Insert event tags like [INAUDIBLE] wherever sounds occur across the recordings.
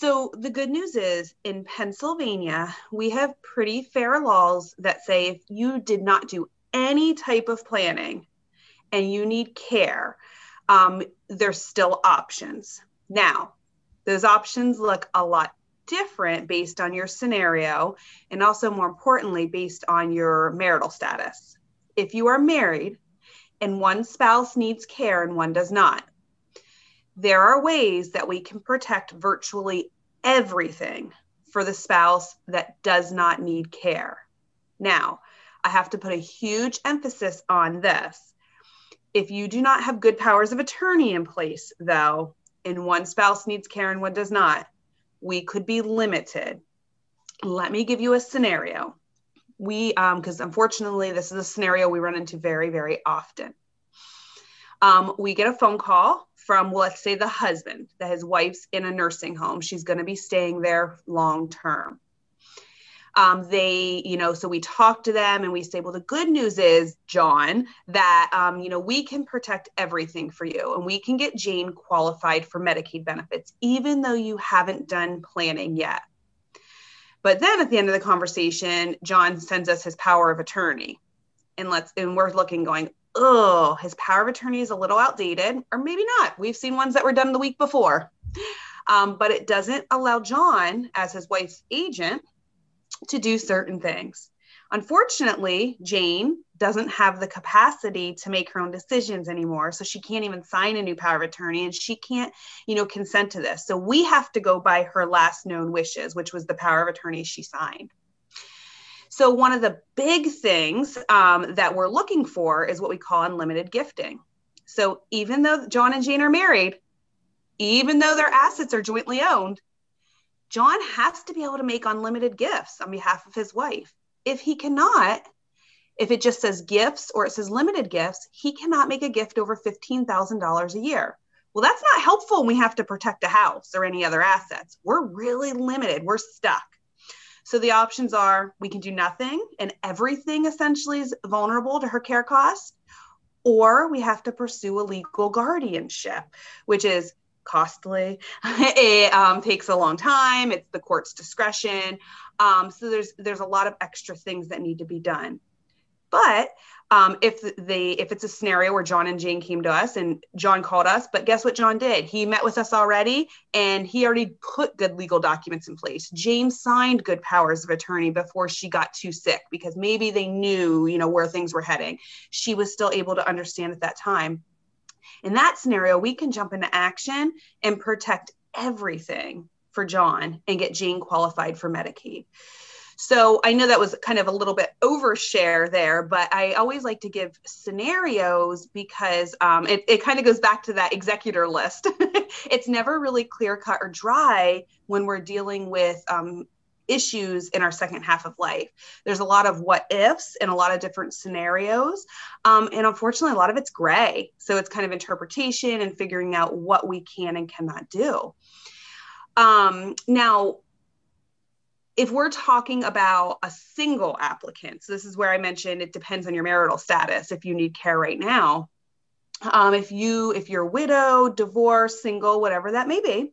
So the good news is in Pennsylvania, we have pretty fair laws that say if you did not do any type of planning and you need care, um, there's still options. Now, those options look a lot different based on your scenario and also more importantly based on your marital status. If you are married and one spouse needs care and one does not, there are ways that we can protect virtually everything for the spouse that does not need care. Now, I have to put a huge emphasis on this. If you do not have good powers of attorney in place, though, and one spouse needs care and one does not, we could be limited. Let me give you a scenario. We, because um, unfortunately, this is a scenario we run into very, very often. Um, we get a phone call from, well, let's say the husband that his wife's in a nursing home. She's going to be staying there long term. Um, they, you know, so we talk to them and we say, well, the good news is, John, that, um, you know, we can protect everything for you and we can get Jane qualified for Medicaid benefits, even though you haven't done planning yet. But then at the end of the conversation, John sends us his power of attorney. And let's, and we're looking, going, oh, his power of attorney is a little outdated, or maybe not. We've seen ones that were done the week before. Um, but it doesn't allow John, as his wife's agent, to do certain things. Unfortunately, Jane doesn't have the capacity to make her own decisions anymore. So she can't even sign a new power of attorney and she can't, you know, consent to this. So we have to go by her last known wishes, which was the power of attorney she signed. So, one of the big things um, that we're looking for is what we call unlimited gifting. So, even though John and Jane are married, even though their assets are jointly owned, John has to be able to make unlimited gifts on behalf of his wife. If he cannot, if it just says gifts or it says limited gifts, he cannot make a gift over $15,000 a year. Well, that's not helpful when we have to protect a house or any other assets. We're really limited, we're stuck. So the options are we can do nothing and everything essentially is vulnerable to her care costs, or we have to pursue a legal guardianship, which is costly. [LAUGHS] it um, takes a long time. It's the court's discretion. Um, so there's there's a lot of extra things that need to be done. But um, if they if it's a scenario where John and Jane came to us and John called us, but guess what John did? He met with us already and he already put good legal documents in place. Jane signed good powers of attorney before she got too sick because maybe they knew, you know, where things were heading. She was still able to understand at that time. In that scenario, we can jump into action and protect everything for John and get Jane qualified for Medicaid. So I know that was kind of a little bit overshare there, but I always like to give scenarios because um, it, it kind of goes back to that executor list. [LAUGHS] it's never really clear cut or dry when we're dealing with um, issues in our second half of life. There's a lot of what ifs and a lot of different scenarios. Um, and unfortunately, a lot of it's gray. So it's kind of interpretation and figuring out what we can and cannot do. Um, now, if we're talking about a single applicant, so this is where I mentioned it depends on your marital status if you need care right now. Um, if you if you're widow, divorced, single, whatever that may be,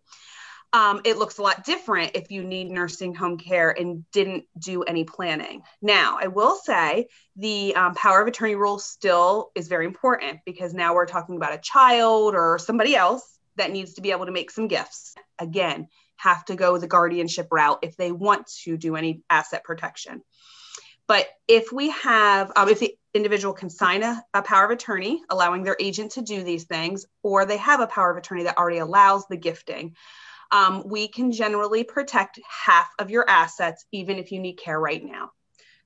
um, it looks a lot different if you need nursing home care and didn't do any planning. Now, I will say the um, power of attorney rule still is very important because now we're talking about a child or somebody else that needs to be able to make some gifts. Again, have to go the guardianship route if they want to do any asset protection. But if we have, um, if the individual can sign a, a, power of attorney allowing their agent to do these things, or they have a power of attorney that already allows the gifting, um, we can generally protect half of your assets, even if you need care right now.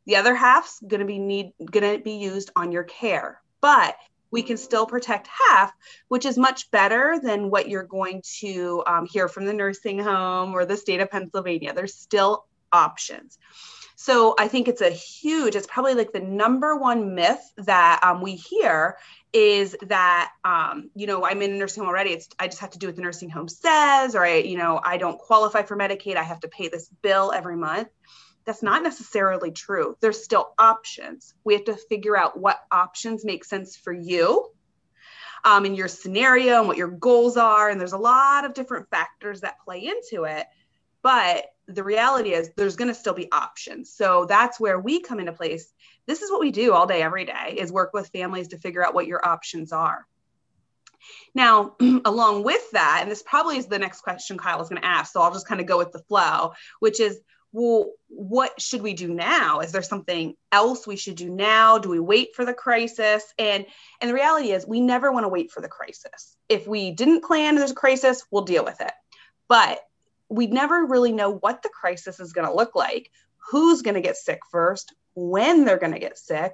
The other half's going to be need going to be used on your care, but we can still protect half, which is much better than what you're going to um, hear from the nursing home or the state of Pennsylvania. There's still options. So I think it's a huge, it's probably like the number one myth that um, we hear is that, um, you know, I'm in a nursing home already. It's, I just have to do what the nursing home says, or I, you know, I don't qualify for Medicaid. I have to pay this bill every month. That's not necessarily true. There's still options. We have to figure out what options make sense for you um, in your scenario and what your goals are. And there's a lot of different factors that play into it. but the reality is there's going to still be options so that's where we come into place this is what we do all day every day is work with families to figure out what your options are now [CLEARS THROAT] along with that and this probably is the next question kyle is going to ask so i'll just kind of go with the flow which is well what should we do now? Is there something else we should do now? Do we wait for the crisis? And and the reality is we never want to wait for the crisis. If we didn't plan there's a crisis we'll deal with it. But we never really know what the crisis is going to look like who's going to get sick first when they're going to get sick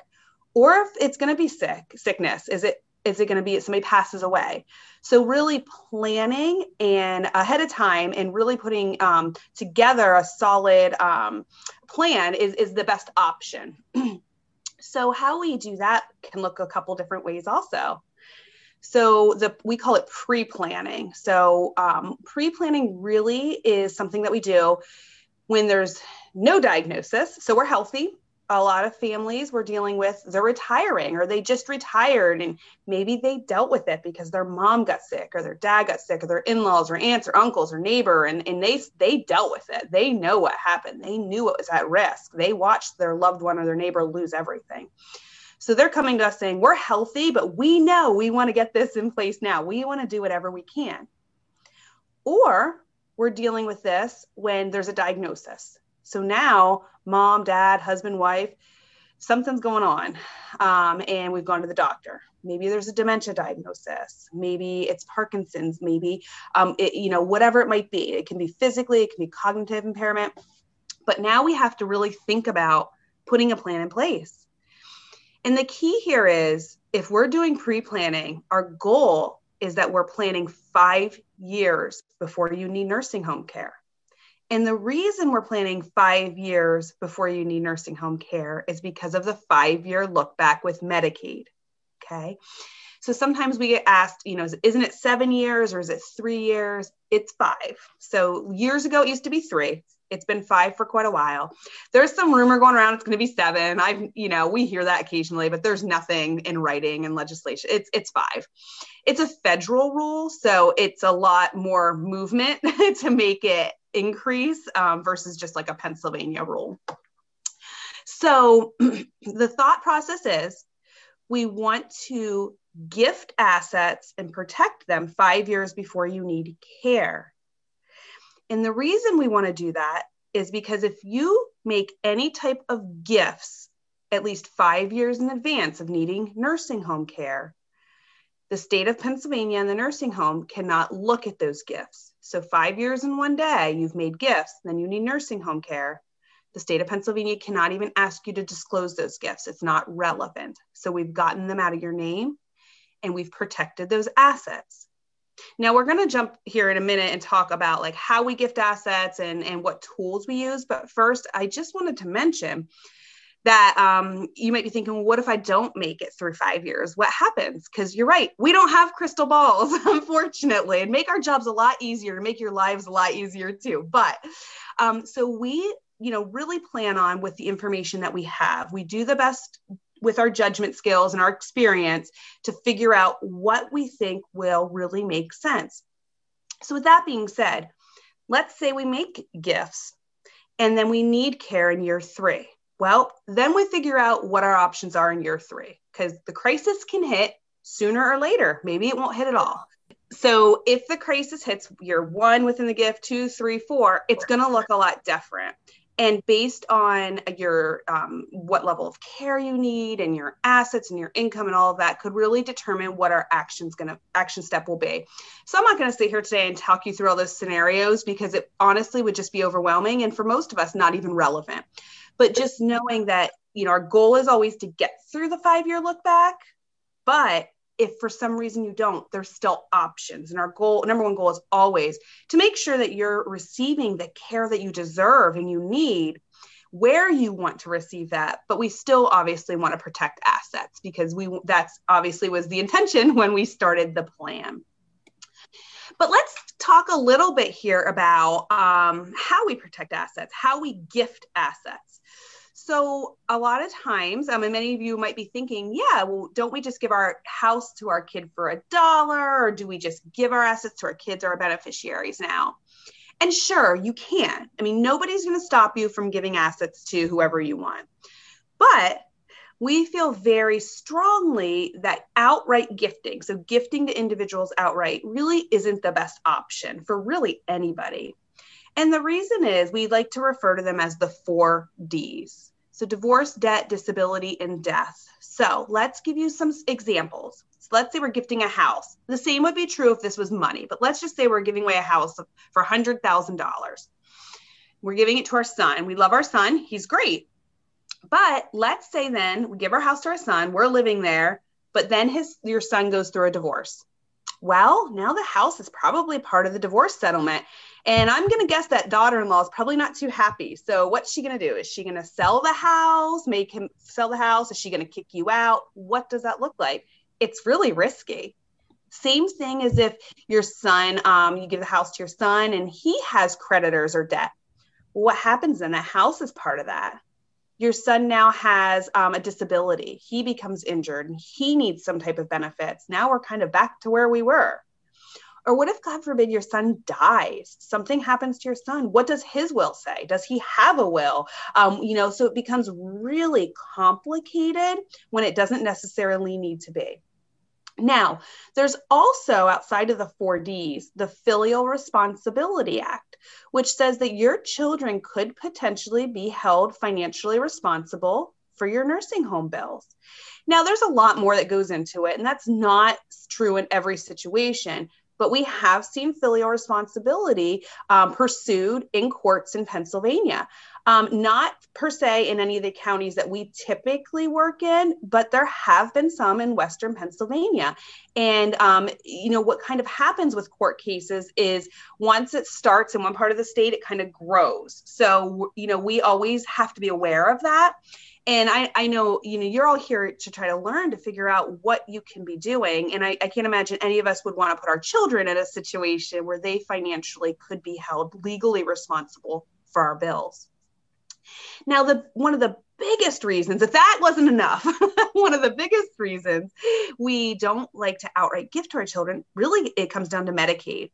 or if it's going to be sick sickness. Is it is it going to be if somebody passes away. So really planning and ahead of time and really putting um, together a solid um, plan is, is the best option. [CLEARS THROAT] So how we do that can look a couple different ways also. So the we call it pre-planning. So um, pre-planning really is something that we do when there's no diagnosis so we're healthy a lot of families we're dealing with they're retiring or they just retired and maybe they dealt with it because their mom got sick or their dad got sick or their in-laws or aunts or uncles or neighbor and, and they they dealt with it. They know what happened. They knew it was at risk. They watched their loved one or their neighbor lose everything. So they're coming to us saying we're healthy but we know we want to get this in place now. We want to do whatever we can. Or we're dealing with this when there's a diagnosis. So now, mom, dad, husband, wife, something's going on, um, and we've gone to the doctor. Maybe there's a dementia diagnosis. Maybe it's Parkinson's. Maybe, um, it, you know, whatever it might be. It can be physically, it can be cognitive impairment. But now we have to really think about putting a plan in place. And the key here is if we're doing pre planning, our goal is that we're planning five years before you need nursing home care. And the reason we're planning five years before you need nursing home care is because of the five year look back with Medicaid. Okay. So sometimes we get asked, you know, isn't it seven years or is it three years? It's five. So years ago, it used to be three. It's been five for quite a while. There's some rumor going around it's going to be seven. I've, you know, we hear that occasionally, but there's nothing in writing and legislation. It's it's five. It's a federal rule, so it's a lot more movement [LAUGHS] to make it increase um, versus just like a Pennsylvania rule. So [CLEARS THROAT] the thought process is we want to gift assets and protect them five years before you need care. And the reason we want to do that is because if you make any type of gifts at least five years in advance of needing nursing home care, the state of Pennsylvania and the nursing home cannot look at those gifts. So, five years in one day, you've made gifts, then you need nursing home care. The state of Pennsylvania cannot even ask you to disclose those gifts. It's not relevant. So, we've gotten them out of your name and we've protected those assets. Now we're going to jump here in a minute and talk about like how we gift assets and, and what tools we use. But first, I just wanted to mention that um, you might be thinking, what if I don't make it through five years? What happens? Because you're right, we don't have crystal balls, [LAUGHS] unfortunately, and make our jobs a lot easier, make your lives a lot easier too. But um, so we, you know, really plan on with the information that we have. We do the best with our judgment skills and our experience to figure out what we think will really make sense. So, with that being said, let's say we make gifts and then we need care in year three well, then we figure out what our options are in year three because the crisis can hit sooner or later. Maybe it won't hit at all. So if the crisis hits year one within the gift, two, three, four, it's going to look a lot different. And based on your um, what level of care you need and your assets and your income and all of that could really determine what our actions gonna action step will be. So I'm not going to sit here today and talk you through all those scenarios because it honestly would just be overwhelming and for most of us not even relevant but just knowing that you know our goal is always to get through the five year look back but if for some reason you don't there's still options. And our goal number one goal is always to make sure that you're receiving the care that you deserve and you need where you want to receive that. But we still obviously want to protect assets because we that's obviously was the intention [LAUGHS] when we started the plan. But let's talk a little bit here about um, how we protect assets how we gift assets so a lot of times, um, and many of you might be thinking, yeah, well, don't we just give our house to our kid for a dollar, or do we just give our assets to our kids or our beneficiaries now? And sure, you can. I mean, nobody's going to stop you from giving assets to whoever you want. But we feel very strongly that outright gifting, so gifting to individuals outright, really isn't the best option for really anybody. And the reason is we like to refer to them as the four Ds. So, divorce, debt, disability, and death. So, let's give you some examples. So let's say we're gifting a house. The same would be true if this was money, but let's just say we're giving away a house for $100,000. We're giving it to our son. We love our son. He's great. But let's say then we give our house to our son, we're living there, but then his your son goes through a divorce. Well, now the house is probably part of the divorce settlement. And I'm going to guess that daughter in law is probably not too happy. So, what's she going to do? Is she going to sell the house, make him sell the house? Is she going to kick you out? What does that look like? It's really risky. Same thing as if your son, um, you give the house to your son and he has creditors or debt. What happens then? The house is part of that your son now has um, a disability he becomes injured and he needs some type of benefits now we're kind of back to where we were or what if god forbid your son dies? Something happens to your son. What does his will say? Does he have a will? Um, you know so it becomes really complicated when it doesn't necessarily need to be. Now, there's also outside of the four Ds, the Filial Responsibility Act, which says that your children could potentially be held financially responsible for your nursing home bills. Now, there's a lot more that goes into it, and that's not true in every situation but we have seen filial responsibility um, pursued in courts in Pennsylvania. Um, not per se in any of the counties that we typically work in, but there have been some in Western Pennsylvania. And, um, you know, what kind of happens with court cases is once it starts in one part of the state, it kind of grows. So, you know, we always have to be aware of that and I, I know you know you're all here to try to learn to figure out what you can be doing. And I, I can't imagine any of us would want to put our children in a situation where they financially could be held legally responsible for our bills now the one of the biggest reasons if that wasn't enough [LAUGHS] one of the biggest reasons we don't like to outright give to our children really it comes down to medicaid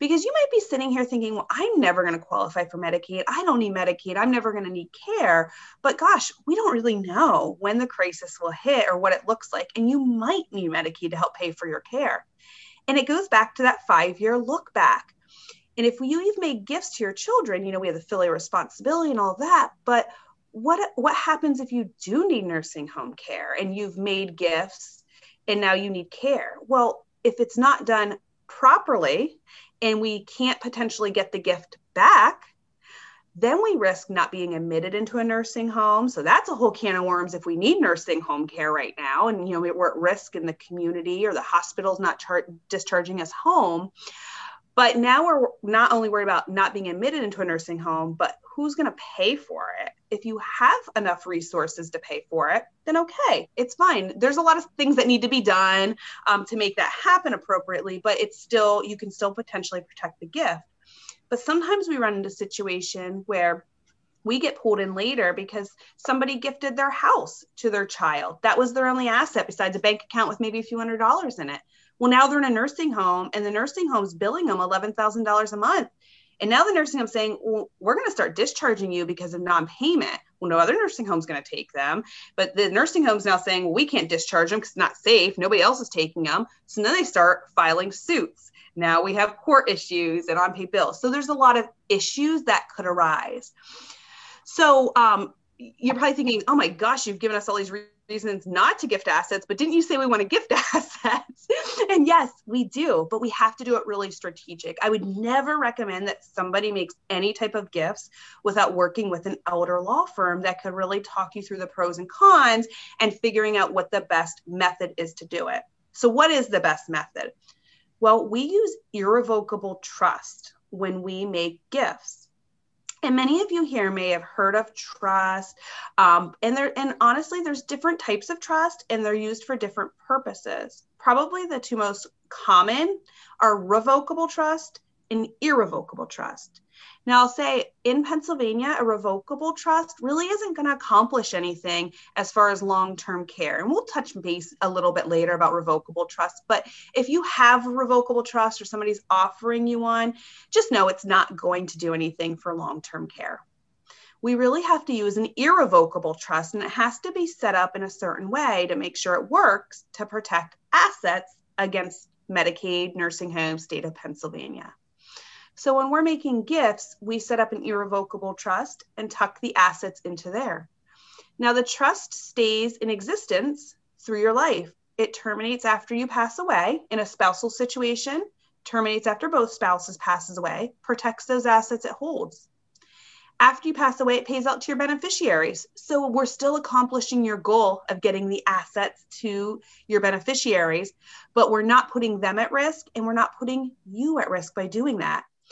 because you might be sitting here thinking, well, I'm never going to qualify for Medicaid. I don't need Medicaid. I'm never going to need care. But gosh, we don't really know when the crisis will hit or what it looks like. And you might need Medicaid to help pay for your care. And it goes back to that five year look back. And if you, you've made gifts to your children, you know, we have the filial responsibility and all that. But what what happens if you do need nursing home care and you've made gifts and now you need care? Well, if it's not done properly and we can't potentially get the gift back, then we risk not being admitted into a nursing home. So that's a whole can of worms if we need nursing home care right now. And, you know, we're at risk in the community or the hospital's not char- discharging us home. But now we're not only worried about not being admitted into a nursing home, but who's going to pay for it? If you have enough resources to pay for it, then okay, it's fine. There's a lot of things that need to be done um, to make that happen appropriately, but it's still, you can still potentially protect the gift. But sometimes we run into a situation where we get pulled in later because somebody gifted their house to their child. That was their only asset besides a bank account with maybe a few hundred dollars in it. Well, now they're in a nursing home and the nursing home's billing them $11,000 a month. And now the nursing home's saying, well, we're going to start discharging you because of non payment. Well, no other nursing home's going to take them. But the nursing home's now saying, well, we can't discharge them because it's not safe. Nobody else is taking them. So then they start filing suits. Now we have court issues and unpaid bills. So there's a lot of issues that could arise. So um, you're probably thinking, oh my gosh, you've given us all these reasons not to gift assets, but didn't you say we want to gift [LAUGHS] assets? and yes, we do, but we have to do it really strategic. I would never recommend that somebody makes any type of gifts without working with an elder law firm that could really talk you through the pros and cons and figuring out what the best method is to do it. So, what is the best method? Well, we use irrevocable trust when we make gifts and many of you here may have heard of trust um, and there and honestly there's different types of trust and they're used for different purposes. Probably the two most common are revocable trust and irrevocable trust Now, I'll say in Pennsylvania, a revocable trust really isn't going to accomplish anything as far as long term care. And we'll touch base a little bit later about revocable trust. But if you have a revocable trust or somebody's offering you one, just know it's not going to do anything for long term care. We really have to use an irrevocable trust, and it has to be set up in a certain way to make sure it works to protect assets against Medicaid, nursing homes, state of Pennsylvania. So when we're making gifts, we set up an irrevocable trust and tuck the assets into there. Now, the trust stays in existence through your life. It terminates after you pass away in a spousal situation, terminates after both spouses passes away, protects those assets it holds after you pass away, it pays out to your beneficiaries. So we're still accomplishing your goal of getting the assets to your beneficiaries, but we're not putting them at risk and we're not putting you at risk by doing that.